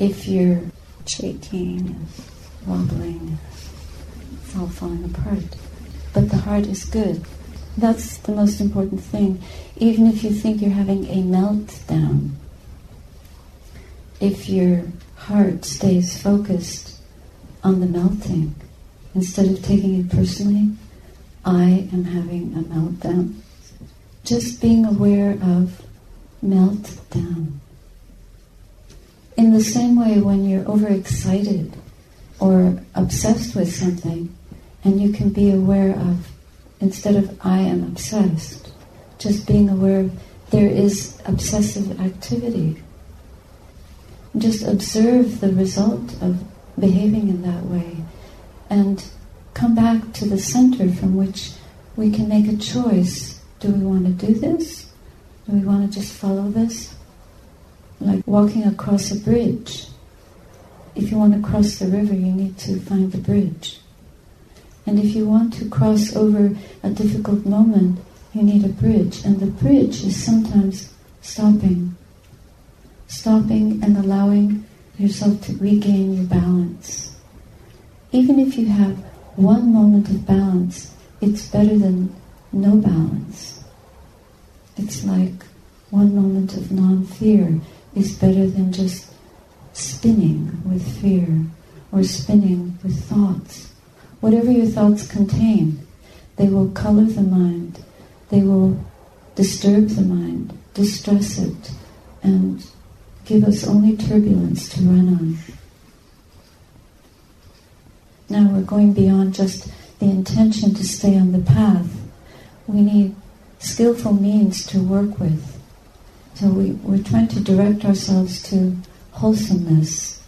if you're shaking and wobbling, it's all falling apart. But the heart is good. That's the most important thing. Even if you think you're having a meltdown, if your heart stays focused on the melting, instead of taking it personally, I am having a meltdown. Just being aware of meltdown. In the same way, when you're overexcited or obsessed with something, and you can be aware of, instead of I am obsessed, just being aware of there is obsessive activity. Just observe the result of behaving in that way and come back to the center from which we can make a choice. Do we want to do this? Do we want to just follow this? Like walking across a bridge. If you want to cross the river, you need to find the bridge. And if you want to cross over a difficult moment, you need a bridge. And the bridge is sometimes stopping. Stopping and allowing yourself to regain your balance. Even if you have one moment of balance, it's better than no balance. It's like one moment of non fear is better than just spinning with fear or spinning with thoughts. Whatever your thoughts contain, they will color the mind, they will disturb the mind, distress it, and give us only turbulence to run on. Now we're going beyond just the intention to stay on the path. We need skillful means to work with. So we, we're trying to direct ourselves to wholesomeness,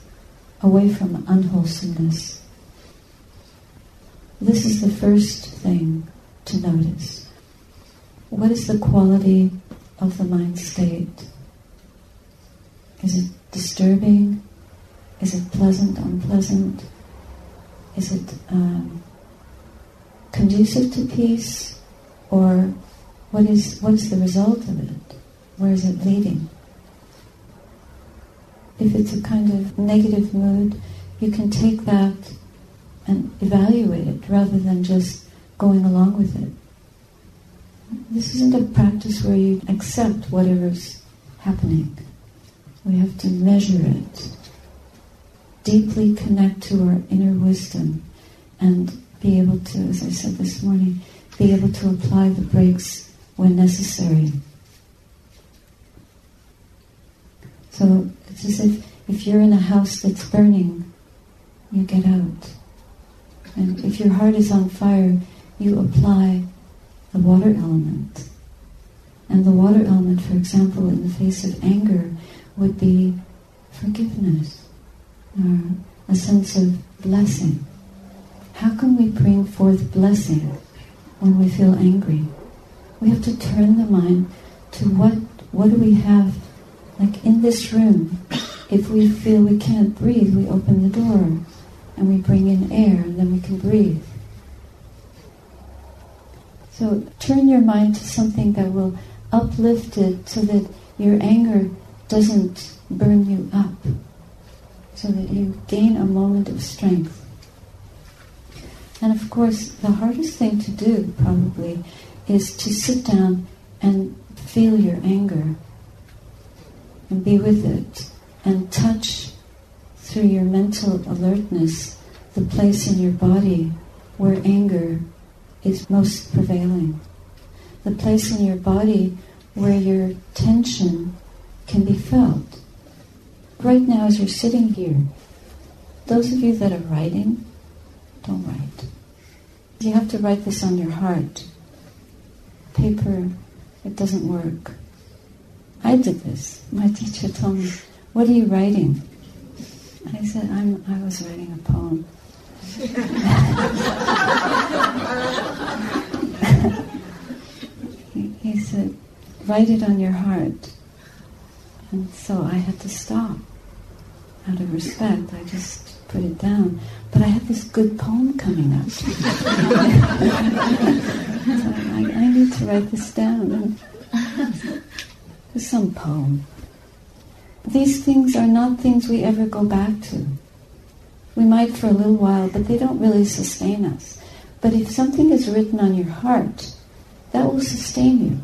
away from unwholesomeness. This is the first thing to notice. What is the quality of the mind state? Is it disturbing? Is it pleasant, unpleasant? Is it um, conducive to peace? Or what is, what is the result of it? Where is it leading? If it's a kind of negative mood, you can take that and evaluate it rather than just going along with it. This isn't a practice where you accept whatever's happening. We have to measure it, deeply connect to our inner wisdom, and be able to, as I said this morning, be able to apply the brakes when necessary. So it's as if if you're in a house that's burning, you get out. And if your heart is on fire, you apply the water element. And the water element, for example, in the face of anger, would be forgiveness or a sense of blessing. How can we bring forth blessing when we feel angry? We have to turn the mind to what what do we have like in this room. If we feel we can't breathe, we open the door and we bring in air and then we can breathe. So turn your mind to something that will uplift it so that your anger doesn't burn you up, so that you gain a moment of strength. And of course, the hardest thing to do probably is to sit down and feel your anger and be with it and touch through your mental alertness the place in your body where anger is most prevailing. The place in your body where your tension can be felt. Right now, as you're sitting here, those of you that are writing, don't write. You have to write this on your heart. Paper, it doesn't work. I did this. My teacher told me, What are you writing? I said, I'm, I was writing a poem. he, he said, Write it on your heart. And so I had to stop. Out of respect, I just put it down. But I had this good poem coming up. so I, I, need to write this down. Some poem. these things are not things we ever go back to. We might for a little while, but they don't really sustain us. But if something is written on your heart, that will sustain you.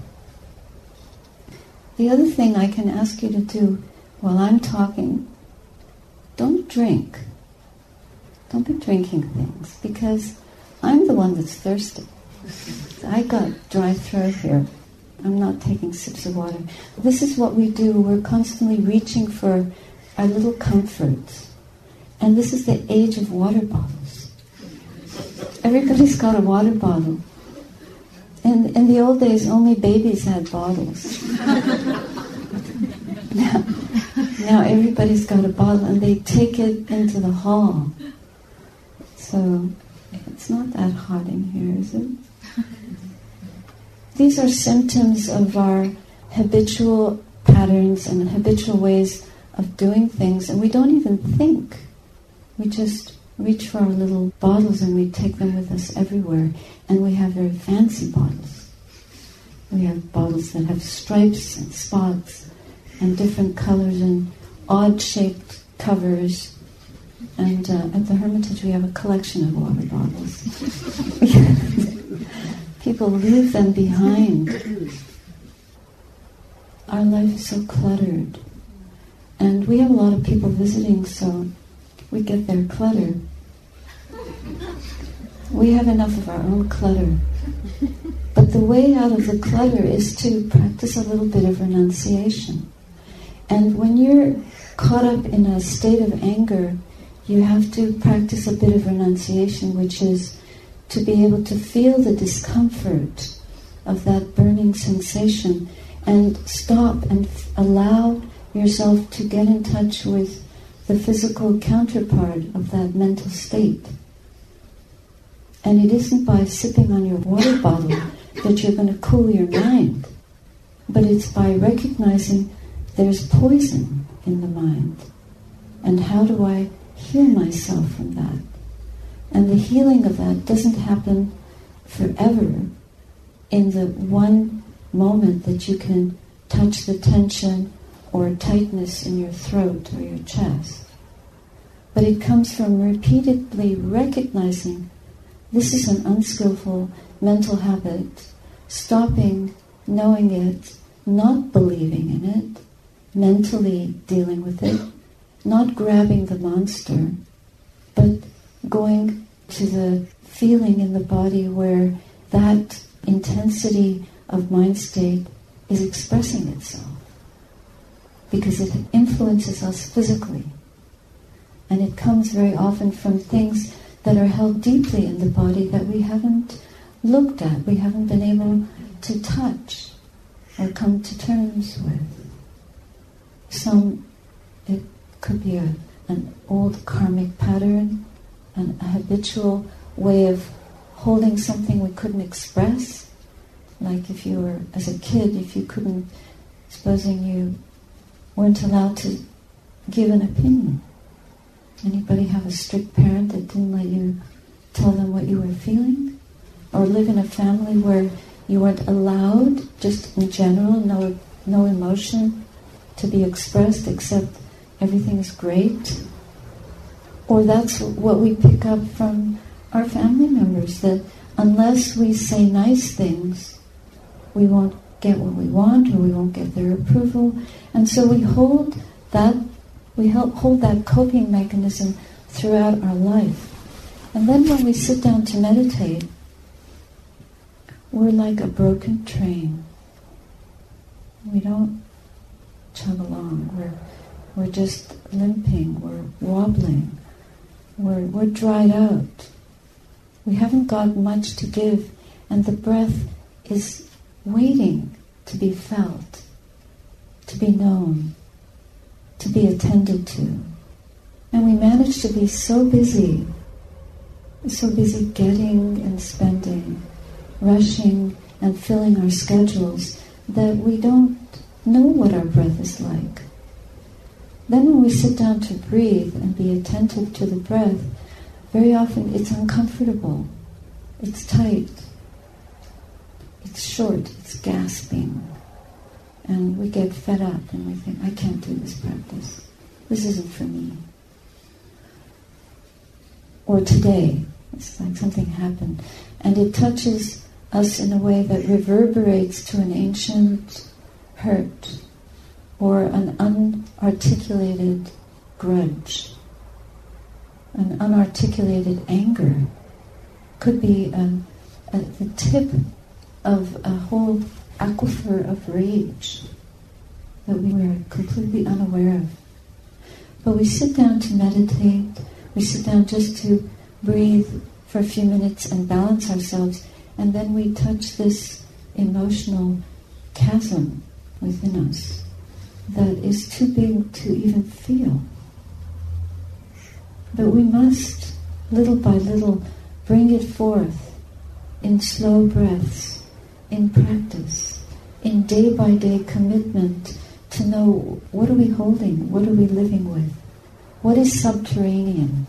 The other thing I can ask you to do while I'm talking, don't drink. Don't be drinking things because I'm the one that's thirsty. I got dry throat here. I'm not taking sips of water. This is what we do. We're constantly reaching for our little comforts. And this is the age of water bottles. Everybody's got a water bottle. And in the old days, only babies had bottles. now, now everybody's got a bottle and they take it into the hall. So it's not that hot in here, is it? These are symptoms of our habitual patterns and habitual ways of doing things, and we don't even think. We just reach for our little bottles and we take them with us everywhere. And we have very fancy bottles. We have bottles that have stripes and spots and different colors and odd shaped covers. And uh, at the Hermitage, we have a collection of water bottles. people leave them behind. Our life is so cluttered. And we have a lot of people visiting, so we get their clutter. We have enough of our own clutter. But the way out of the clutter is to practice a little bit of renunciation. And when you're caught up in a state of anger, you have to practice a bit of renunciation, which is to be able to feel the discomfort of that burning sensation and stop and f- allow yourself to get in touch with the physical counterpart of that mental state. And it isn't by sipping on your water bottle that you're going to cool your mind, but it's by recognizing there's poison in the mind. And how do I heal myself from that? And the healing of that doesn't happen forever in the one moment that you can touch the tension or tightness in your throat or your chest. But it comes from repeatedly recognizing this is an unskillful mental habit, stopping, knowing it, not believing in it, mentally dealing with it, not grabbing the monster, but going to the feeling in the body where that intensity of mind state is expressing itself because it influences us physically. And it comes very often from things that are held deeply in the body that we haven't looked at, we haven't been able to touch or come to terms with. Some, it could be a, an old karmic pattern an, a habitual way of holding something we couldn't express. Like if you were, as a kid, if you couldn't, supposing you weren't allowed to give an opinion. Anybody have a strict parent that didn't let you tell them what you were feeling? Or live in a family where you weren't allowed, just in general, no, no emotion to be expressed except everything is great? Or that's what we pick up from our family members that unless we say nice things, we won't get what we want or we won't get their approval. And so we hold that we help hold that coping mechanism throughout our life. And then when we sit down to meditate, we're like a broken train. We don't chug along. We're, we're just limping. We're wobbling. We're, we're dried out. We haven't got much to give, and the breath is waiting to be felt, to be known, to be attended to. And we manage to be so busy, so busy getting and spending, rushing and filling our schedules that we don't know what our breath is like. Then, when we sit down to breathe and be attentive to the breath, very often it's uncomfortable, it's tight, it's short, it's gasping. and we get fed up and we think, I can't do this practice. This isn't for me. Or today, it's like something happened, and it touches us in a way that reverberates to an ancient hurt or an unarticulated grudge, an unarticulated anger. Could be a, a, the tip of a whole aquifer of rage that we were completely unaware of. But we sit down to meditate, we sit down just to breathe for a few minutes and balance ourselves, and then we touch this emotional chasm within us that is too big to even feel. But we must, little by little, bring it forth in slow breaths, in practice, in day by day commitment to know what are we holding, what are we living with, what is subterranean.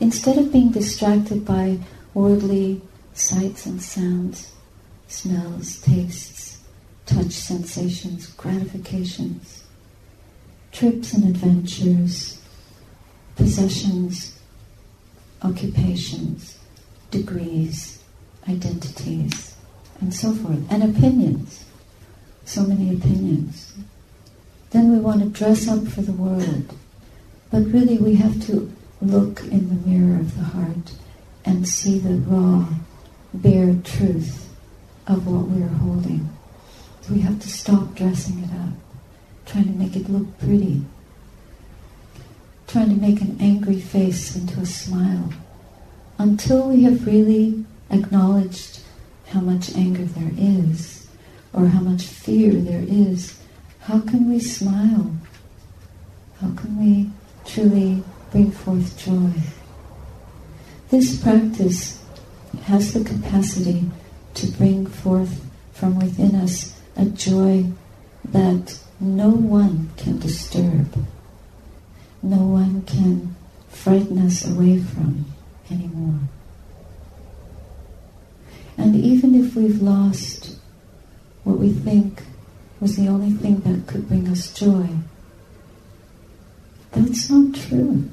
Instead of being distracted by worldly sights and sounds, smells, tastes, touch sensations, gratifications, trips and adventures, possessions, occupations, degrees, identities, and so forth, and opinions. So many opinions. Then we want to dress up for the world. But really, we have to look in the mirror of the heart and see the raw, bare truth of what we are We have to stop dressing it up, trying to make it look pretty, trying to make an angry face into a smile. Until we have really acknowledged how much anger there is, or how much fear there is, how can we smile? How can we truly bring forth joy? This practice has the capacity to bring forth from within us a joy that no one can disturb, no one can frighten us away from anymore. And even if we've lost what we think was the only thing that could bring us joy, that's not true.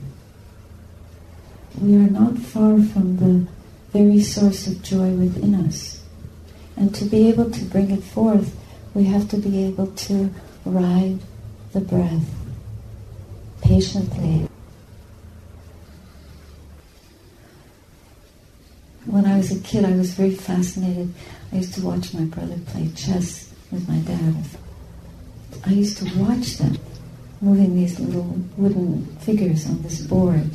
We are not far from the very source of joy within us. And to be able to bring it forth, we have to be able to ride the breath patiently. When I was a kid, I was very fascinated. I used to watch my brother play chess with my dad. I used to watch them moving these little wooden figures on this board,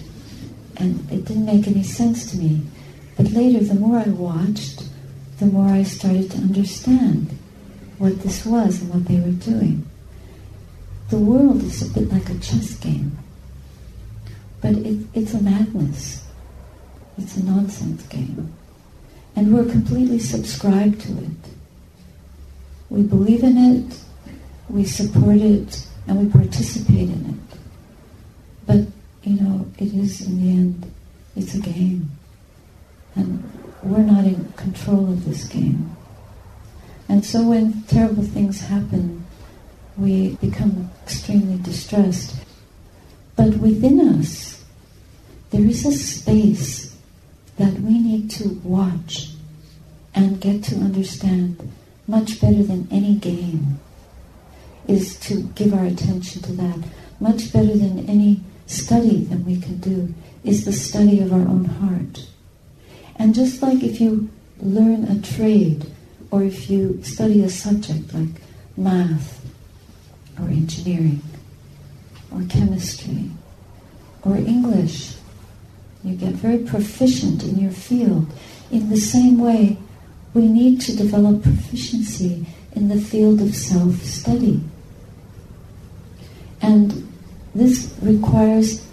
and it didn't make any sense to me. But later, the more I watched, the more I started to understand what this was and what they were doing. The world is a bit like a chess game, but it, it's a madness. It's a nonsense game. And we're completely subscribed to it. We believe in it, we support it, and we participate in it. But, you know, it is in the end, it's a game. And we're not in control of this game. And so when terrible things happen, we become extremely distressed. But within us, there is a space that we need to watch and get to understand much better than any game is to give our attention to that. Much better than any study that we can do is the study of our own heart. And just like if you learn a trade or if you study a subject like math or engineering or chemistry or English, you get very proficient in your field. In the same way, we need to develop proficiency in the field of self study. And this requires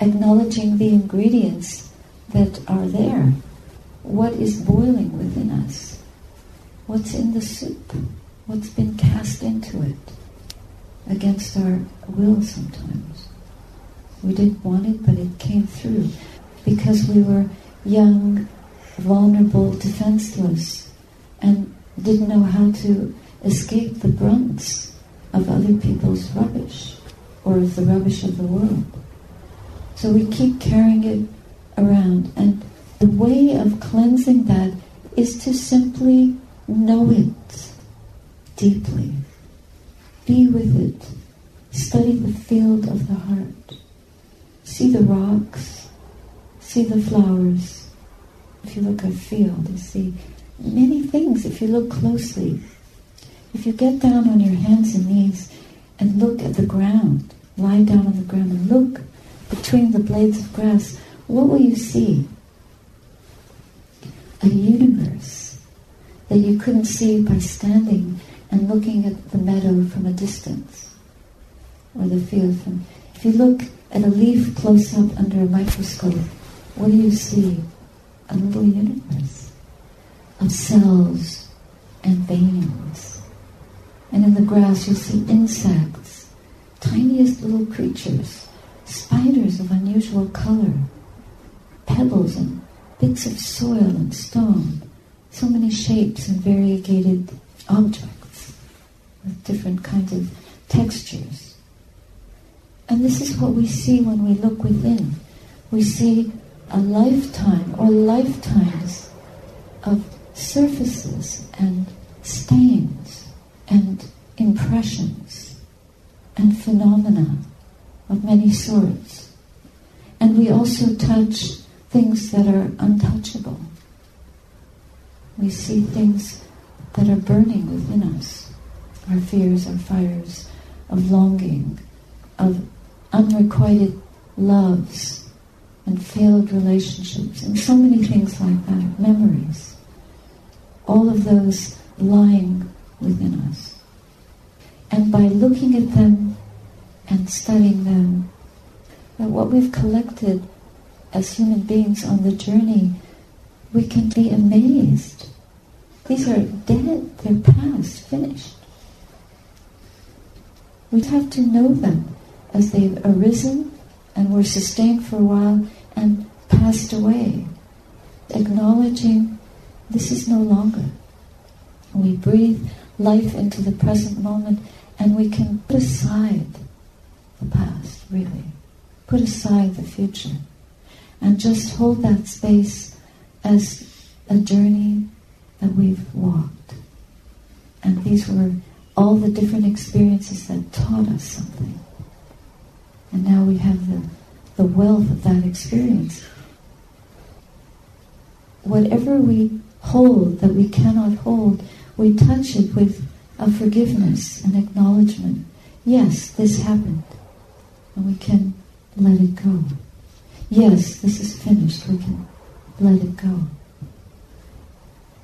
acknowledging the ingredients that are there. What is boiling within us? What's in the soup? What's been cast into it? Against our will sometimes. We didn't want it, but it came through because we were young, vulnerable, defenseless. And didn't know how to escape the brunts of other people's rubbish or of the rubbish of the world. So we keep carrying it around. And the way of cleansing that is to simply know it deeply. Be with it. Study the field of the heart. See the rocks. See the flowers. If you look at a field, you see many things if you look closely. If you get down on your hands and knees and look at the ground, lie down on the ground and look between the blades of grass, what will you see? A universe that you couldn't see by standing and looking at the meadow from a distance or the field from. If you look at a leaf close up under a microscope, what do you see? A little universe of cells and veins. And in the grass, you'll see insects, tiniest little creatures spiders of unusual color, pebbles and bits of soil and stone, so many shapes and variegated objects with different kinds of textures. And this is what we see when we look within. We see a lifetime or lifetimes of surfaces and stains and impressions and phenomena of many sorts. And we also touch things that are untouchable. We see things that are burning within us our fears, our fires of longing, of unrequited loves and failed relationships, and so many things like that, memories. All of those lying within us. And by looking at them and studying them. That what we've collected as human beings on the journey, we can be amazed. These are dead, they're past, finished. We have to know them as they've arisen and were sustained for a while and passed away, acknowledging this is no longer. We breathe life into the present moment and we can put aside the past, really. Put aside the future. And just hold that space as a journey that we've walked. And these were all the different experiences that taught us something. And now we have the, the wealth of that experience. Whatever we hold that we cannot hold, we touch it with a forgiveness and acknowledgement. Yes, this happened and we can let it go. Yes, this is finished. We can let it go.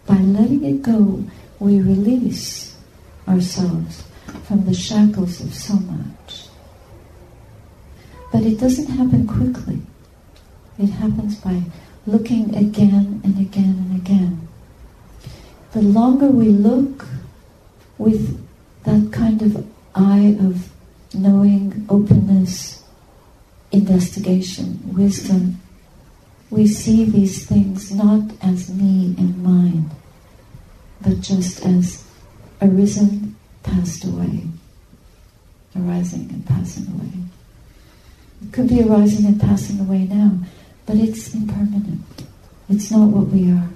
By letting it go, we release ourselves from the shackles of so much. But it doesn't happen quickly. It happens by looking again and again and again. The longer we look with that kind of eye of knowing, openness, investigation, wisdom, we see these things not as me and mine, but just as arisen, passed away, arising and passing away. It could be arising and passing away now, but it's impermanent. It's not what we are.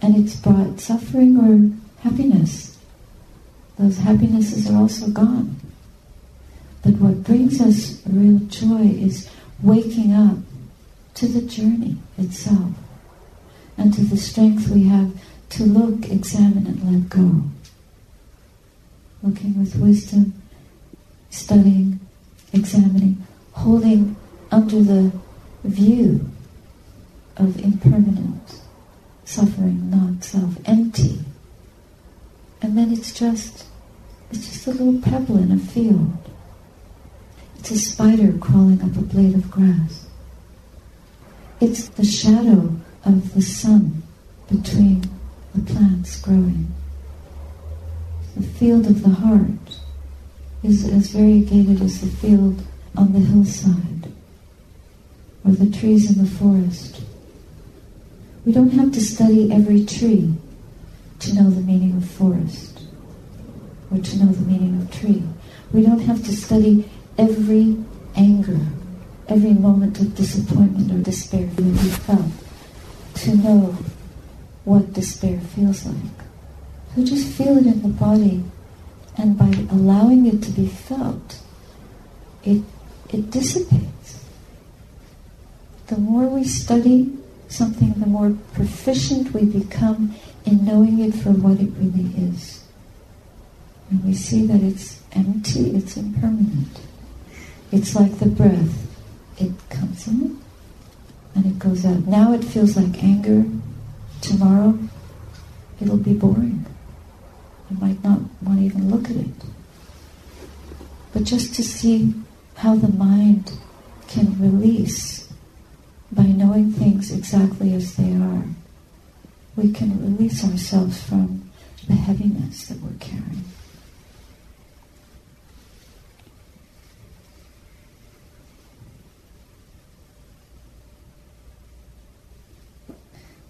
And it's brought suffering or happiness. Those happinesses are also gone. But what brings us real joy is waking up to the journey itself and to the strength we have to look, examine, and let go. Looking with wisdom, studying, examining, holding under the view of impermanent suffering, not self, empty. And then it's just, it's just a little pebble in a field. It's a spider crawling up a blade of grass. It's the shadow of the sun between the plants growing. The field of the heart is as variegated as the field on the hillside or the trees in the forest. We don't have to study every tree to know the meaning of forest or to know the meaning of tree. We don't have to study every anger, every moment of disappointment or despair that we felt to know what despair feels like. So just feel it in the body, and by allowing it to be felt, it, it dissipates. The more we study something, the more proficient we become in knowing it for what it really is. And we see that it's empty, it's impermanent. It's like the breath. It comes in and it goes out. Now it feels like anger. Tomorrow it'll be boring. You might not want to even look at it. But just to see how the mind can release by knowing things exactly as they are, we can release ourselves from the heaviness that we're carrying.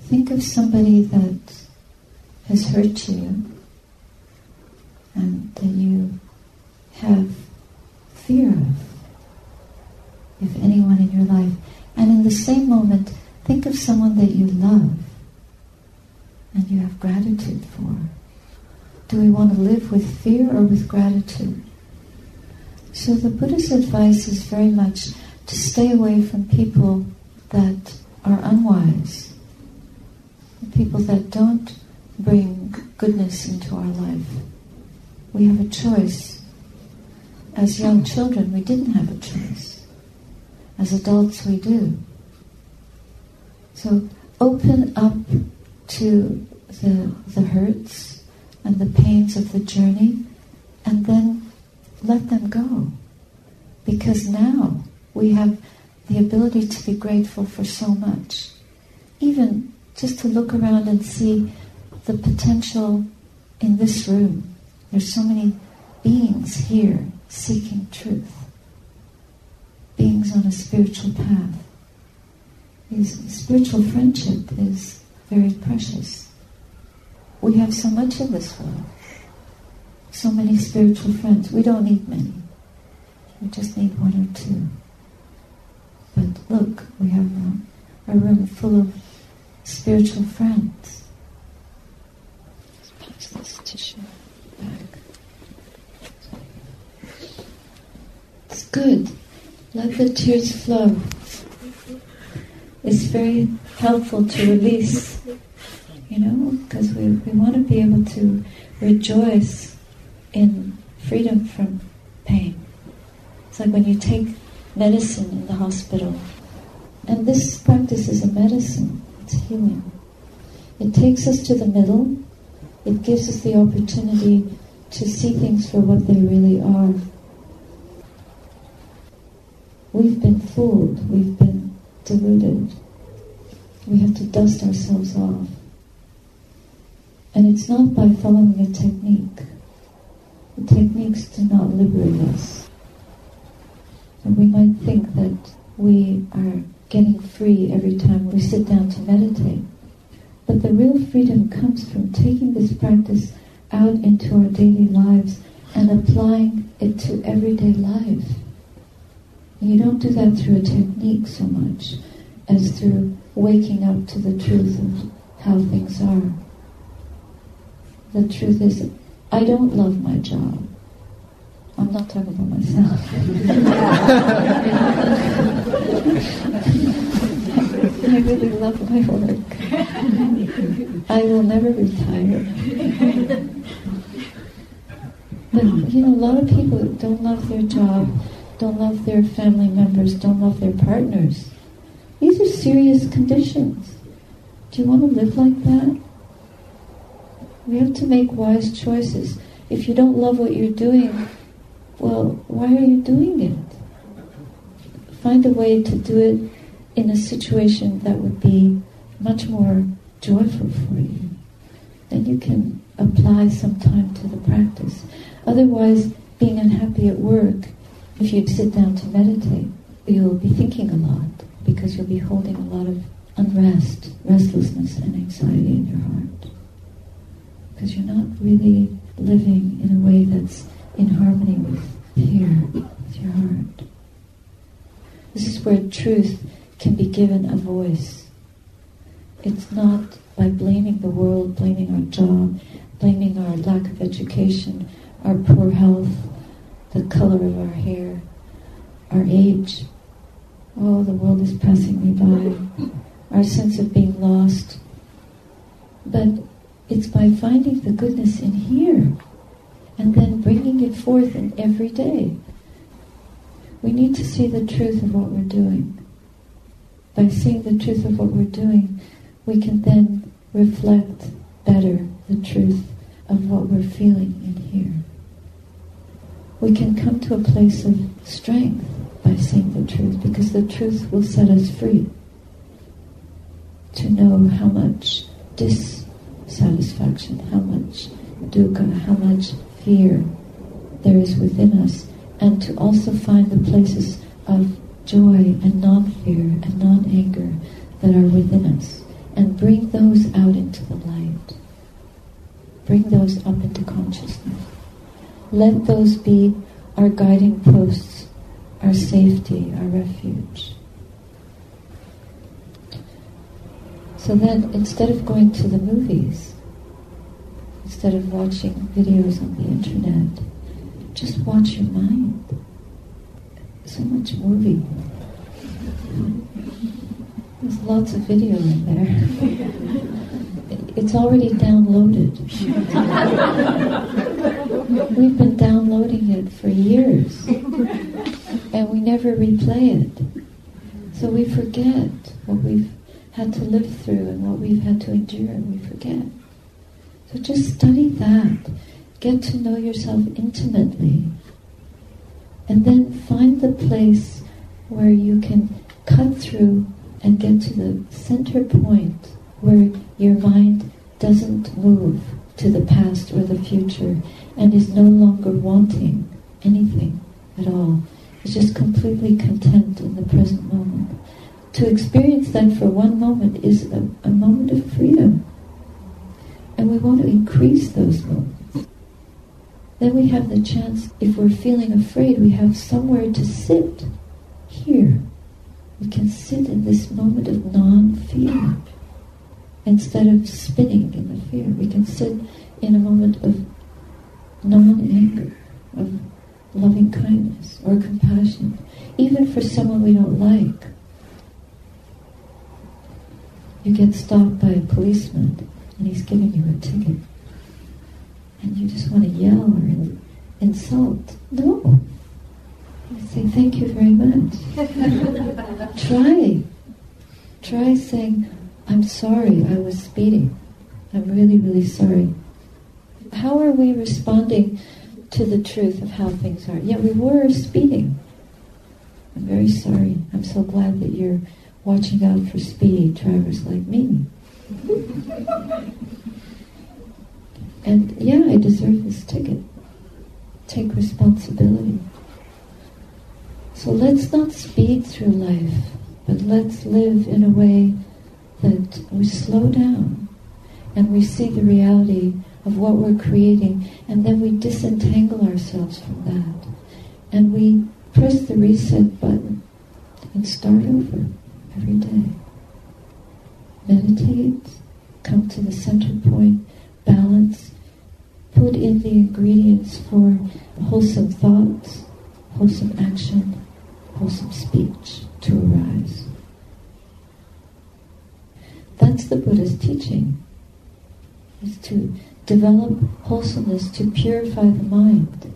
Think of somebody that has hurt you and that you have fear of, if anyone in your life. And in the same moment, think of someone that you love and you have gratitude for. Do we want to live with fear or with gratitude? So the Buddha's advice is very much to stay away from people that are unwise people that don't bring goodness into our life. We have a choice. As young children, we didn't have a choice. As adults, we do. So open up to the, the hurts and the pains of the journey and then let them go. Because now we have the ability to be grateful for so much. Even just to look around and see the potential in this room. There's so many beings here seeking truth, beings on a spiritual path. Spiritual friendship is very precious. We have so much in this world, so many spiritual friends. We don't need many. We just need one or two. But look, we have a, a room full of spiritual friends. Pass this tissue back. It's good. Let the tears flow. It's very helpful to release, you know, because we, we want to be able to rejoice in freedom from pain. It's like when you take medicine in the hospital. And this practice is a medicine. Healing. It takes us to the middle. It gives us the opportunity to see things for what they really are. We've been fooled. We've been deluded. We have to dust ourselves off. And it's not by following a technique. The techniques do not liberate us. And we might think that we are getting free every time we sit down to meditate. But the real freedom comes from taking this practice out into our daily lives and applying it to everyday life. You don't do that through a technique so much as through waking up to the truth of how things are. The truth is, I don't love my job. I'm not talking about myself. I really love my work. I will never retire. But, you know, a lot of people don't love their job, don't love their family members, don't love their partners. These are serious conditions. Do you want to live like that? We have to make wise choices. If you don't love what you're doing, well, why are you doing it? Find a way to do it in a situation that would be much more joyful for you. Then you can apply some time to the practice. Otherwise, being unhappy at work, if you sit down to meditate, you'll be thinking a lot because you'll be holding a lot of unrest, restlessness, and anxiety in your heart. because you're not really living in a way that's in harmony with here, with your heart. This is where truth can be given a voice. It's not by blaming the world, blaming our job, blaming our lack of education, our poor health, the color of our hair, our age. Oh, the world is passing me by. Our sense of being lost. But it's by finding the goodness in here and then bringing it forth in every day. We need to see the truth of what we're doing. By seeing the truth of what we're doing, we can then reflect better the truth of what we're feeling in here. We can come to a place of strength by seeing the truth because the truth will set us free to know how much dissatisfaction, how much dukkha, how much fear there is within us, and to also find the places of joy and non-fear and non-anger that are within us, and bring those out into the light. Bring those up into consciousness. Let those be our guiding posts, our safety, our refuge. So then, instead of going to the movies, instead of watching videos on the internet. Just watch your mind. So much movie. There's lots of video in there. It's already downloaded. We've been downloading it for years. And we never replay it. So we forget what we've had to live through and what we've had to endure, and we forget. So just study that. Get to know yourself intimately. And then find the place where you can cut through and get to the center point where your mind doesn't move to the past or the future and is no longer wanting anything at all. It's just completely content in the present moment. To experience that for one moment is a, a moment of freedom. And we want to increase those moments. Then we have the chance, if we're feeling afraid, we have somewhere to sit. Here. We can sit in this moment of non-fear. Instead of spinning in the fear, we can sit in a moment of non-anger, of loving kindness or compassion, even for someone we don't like. You get stopped by a policeman and he's giving you a ticket. And you just want to yell or insult. No. You say, thank you very much. Try. Try saying, I'm sorry, I was speeding. I'm really, really sorry. How are we responding to the truth of how things are? Yeah, we were speeding. I'm very sorry. I'm so glad that you're watching out for speedy drivers like me. and yeah, I deserve this ticket. Take responsibility. So let's not speed through life, but let's live in a way that we slow down and we see the reality of what we're creating, and then we disentangle ourselves from that. And we press the reset button and start over every day meditate, come to the center point, balance, put in the ingredients for wholesome thoughts, wholesome action, wholesome speech to arise. That's the Buddha's teaching, is to develop wholesomeness, to purify the mind,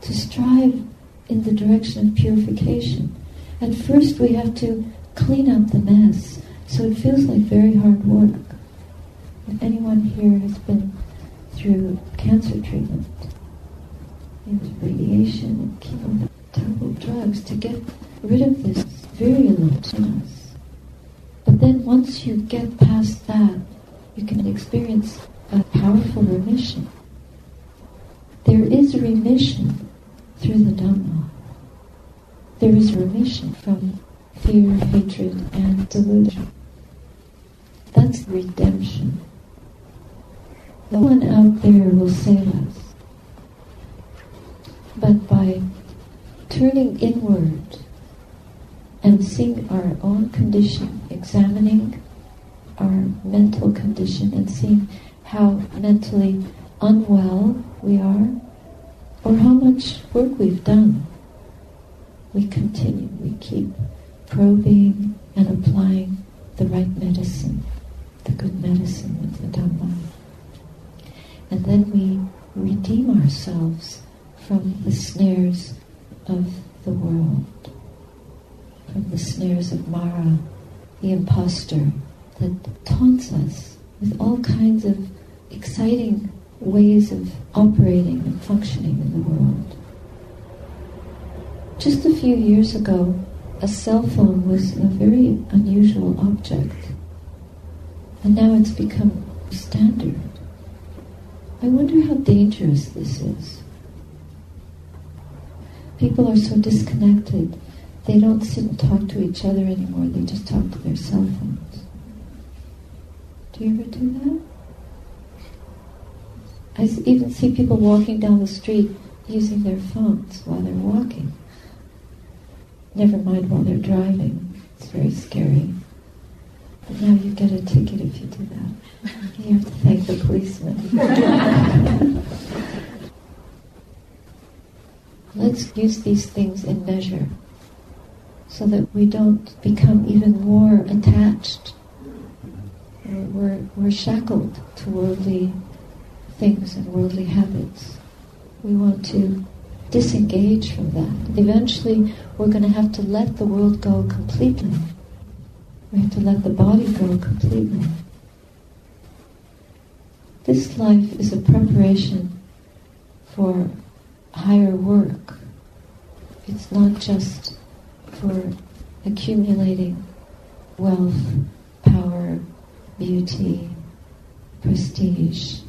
to strive in the direction of purification. At first we have to clean up the mess so it feels like very hard work. If anyone here has been through cancer treatment, there's radiation and terrible drugs to get rid of this virulence in us. But then once you get past that, you can experience a powerful remission. There is remission through the Dhamma. There is remission from fear, hatred, and delusion. That's redemption. No one out there will save us. But by turning inward and seeing our own condition, examining our mental condition and seeing how mentally unwell we are or how much work we've done. We continue, we keep probing and applying the right medicine, the good medicine with the Dhamma. And then we redeem ourselves from the snares of the world, from the snares of Mara, the impostor that taunts us with all kinds of exciting ways of operating and functioning in the world. Just a few years ago, a cell phone was a very unusual object, and now it's become standard. I wonder how dangerous this is. People are so disconnected. They don't sit and talk to each other anymore. They just talk to their cell phones. Do you ever do that? I even see people walking down the street using their phones while they're walking. Never mind while they're driving. It's very scary. But now you get a ticket if you do that. You have to thank the policeman. Let's use these things in measure so that we don't become even more attached. We're, we're shackled to worldly things and worldly habits. We want to disengage from that. Eventually, we're going to have to let the world go completely. We have to let the body go completely. This life is a preparation for higher work. It's not just for accumulating wealth, power, beauty, prestige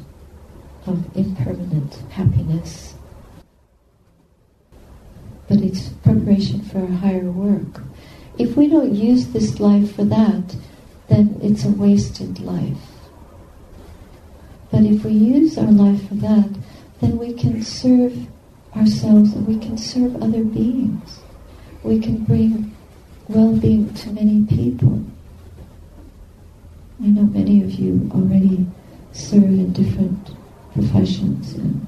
of impermanent happiness. But it's preparation for a higher work. If we don't use this life for that, then it's a wasted life. But if we use our life for that, then we can serve ourselves and we can serve other beings. We can bring well-being to many people. I know many of you already serve in different professions and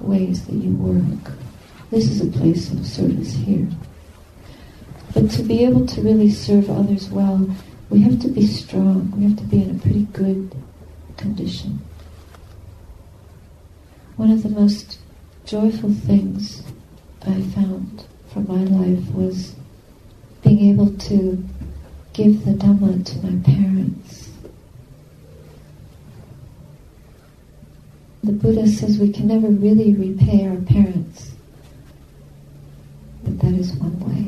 ways that you work. This is a place of service here. But to be able to really serve others well, we have to be strong. We have to be in a pretty good condition. One of the most joyful things I found from my life was being able to give the Dhamma to my parents. The Buddha says we can never really repay our parents, but that is one way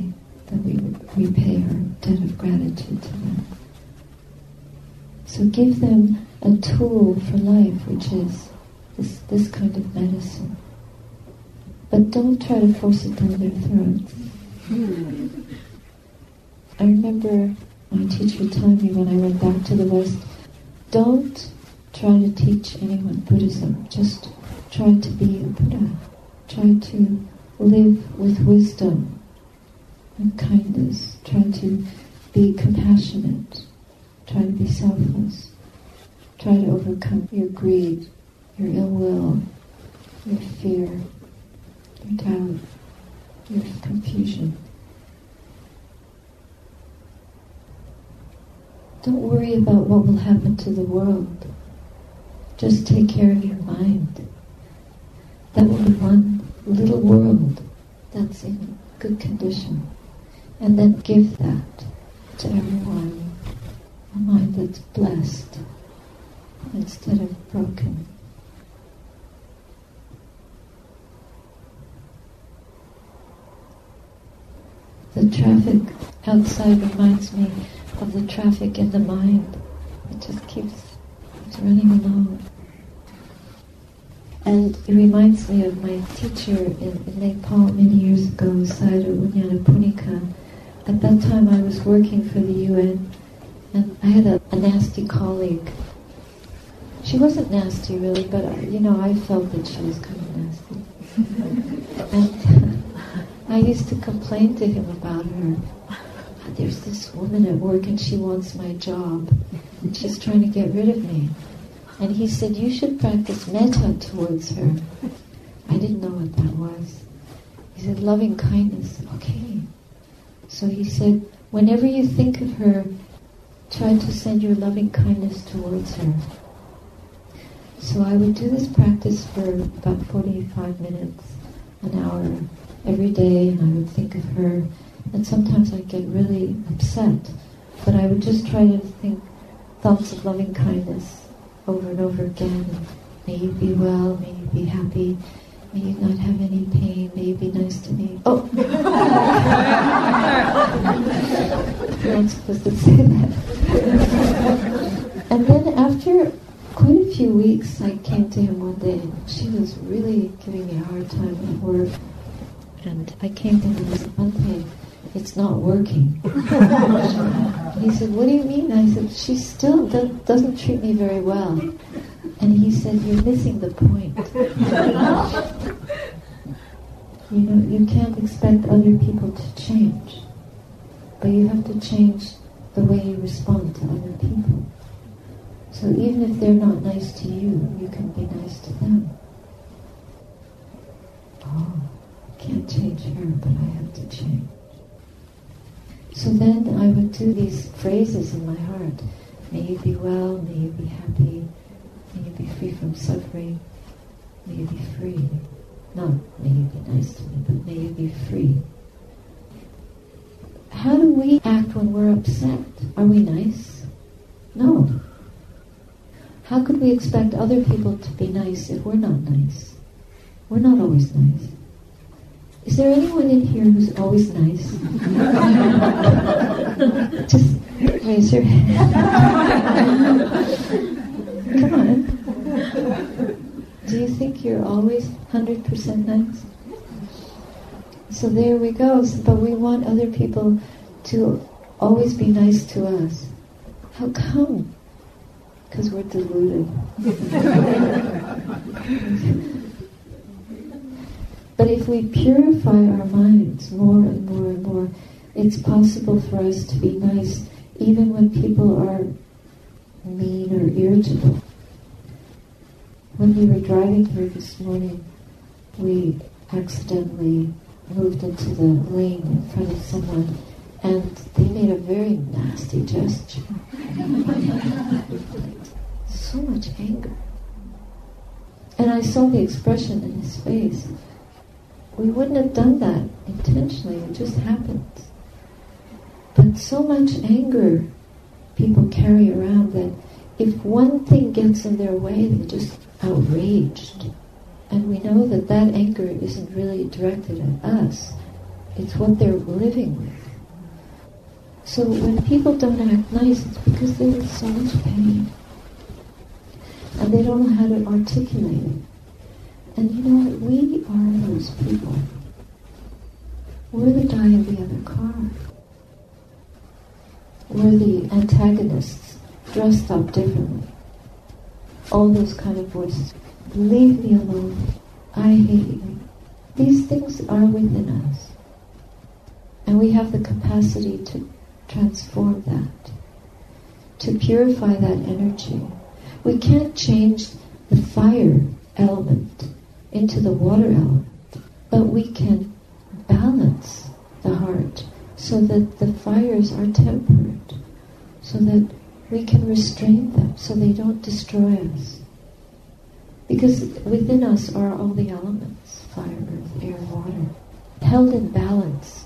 that we repay our debt of gratitude to them. So give them a tool for life, which is this, this kind of medicine. But don't try to force it down their throats. I remember my teacher telling me when I went back to the West, don't try to teach anyone Buddhism. Just try to be a Buddha. Try to live with wisdom and kindness. Try to be compassionate. Try to be selfless. Try to overcome your greed, your ill will, your fear, your doubt, your confusion. Don't worry about what will happen to the world. Just take care of your mind. That will be one little world that's in good condition. And then give that to everyone. A mind that's blessed instead of broken. The traffic outside reminds me of the traffic in the mind. It just keeps it's running along. And it reminds me of my teacher in, in Nepal many years ago, Sayadaw Unyana Punika. At that time I was working for the UN and I had a, a nasty colleague. She wasn't nasty, really, but uh, you know, I felt that she was kind of nasty. and I used to complain to him about her. There's this woman at work and she wants my job. She's trying to get rid of me. And he said, You should practice metta towards her. I didn't know what that was. He said, Loving kindness. Okay. So he said, Whenever you think of her, try to send your loving kindness towards her. So I would do this practice for about 45 minutes, an hour every day, and I would think of her. And sometimes I'd get really upset, but I would just try to think thoughts of loving kindness over and over again. And may you be well, may you be happy, may you not have any pain, may you be nice to me. Oh! You're not supposed to say that. and then after quite a few weeks, I came to him one day, and she was really giving me a hard time at work. And I came to him and said, one thing, it's not working. he said, what do you mean? I said, she still do- doesn't treat me very well. And he said, you're missing the point. you know, you can't expect other people to change. But you have to change the way you respond to other people. So even if they're not nice to you, you can be nice to them. Oh, can't change her, but I have to change. So then I would do these phrases in my heart. May you be well, may you be happy, may you be free from suffering, may you be free. Not may you be nice to me, but may you be free. How do we act when we're upset? Are we nice? No. How could we expect other people to be nice if we're not nice? We're not always nice. Is there anyone in here who's always nice? Just raise your hand. Come on. Do you think you're always 100% nice? So there we go. But we want other people to always be nice to us. How come? Because we're deluded. but if we purify our minds more and more and more, it's possible for us to be nice even when people are mean or irritable. When we were driving here this morning, we accidentally moved into the lane in front of someone and they made a very nasty gesture. so much anger. And I saw the expression in his face. We wouldn't have done that intentionally, it just happened. But so much anger people carry around that if one thing gets in their way, they're just outraged. And we know that that anger isn't really directed at us. It's what they're living with. So when people don't act nice, it's because they're in so much pain. And they don't know how to articulate it. And you know what? We are those people. We're the guy in the other car. We're the antagonists, dressed up differently. All those kind of voices. Leave me alone. I hate you. These things are within us. And we have the capacity to transform that, to purify that energy. We can't change the fire element into the water element, but we can balance the heart so that the fires are tempered, so that we can restrain them so they don't destroy us. Because within us are all the elements, fire, earth, air, water, held in balance,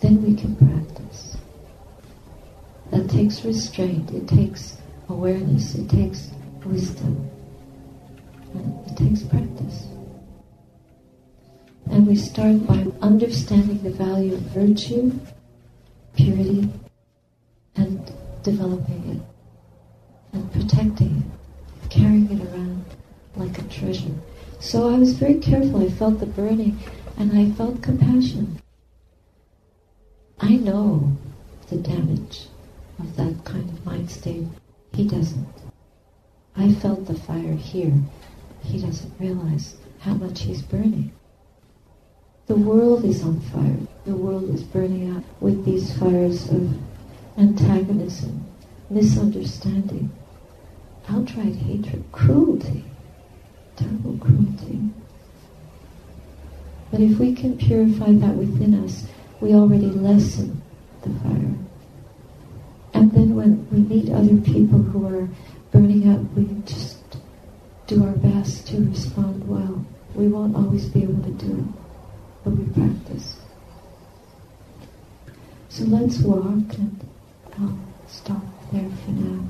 then we can practice. That takes restraint, it takes awareness, it takes wisdom, it takes practice. And we start by understanding the value of virtue, purity, developing it, and protecting it, carrying it around like a treasure. So I was very careful. I felt the burning, and I felt compassion. I know the damage of that kind of mind state. He doesn't. I felt the fire here. He doesn't realize how much he's burning. The world is on fire. The world is burning up with these fires of antagonism, misunderstanding, outright hatred, cruelty, terrible cruelty. But if we can purify that within us, we already lessen the fire. And then when we meet other people who are burning up, we just do our best to respond well. We won't always be able to do it but we practice. So let's walk and I'll stop there for now.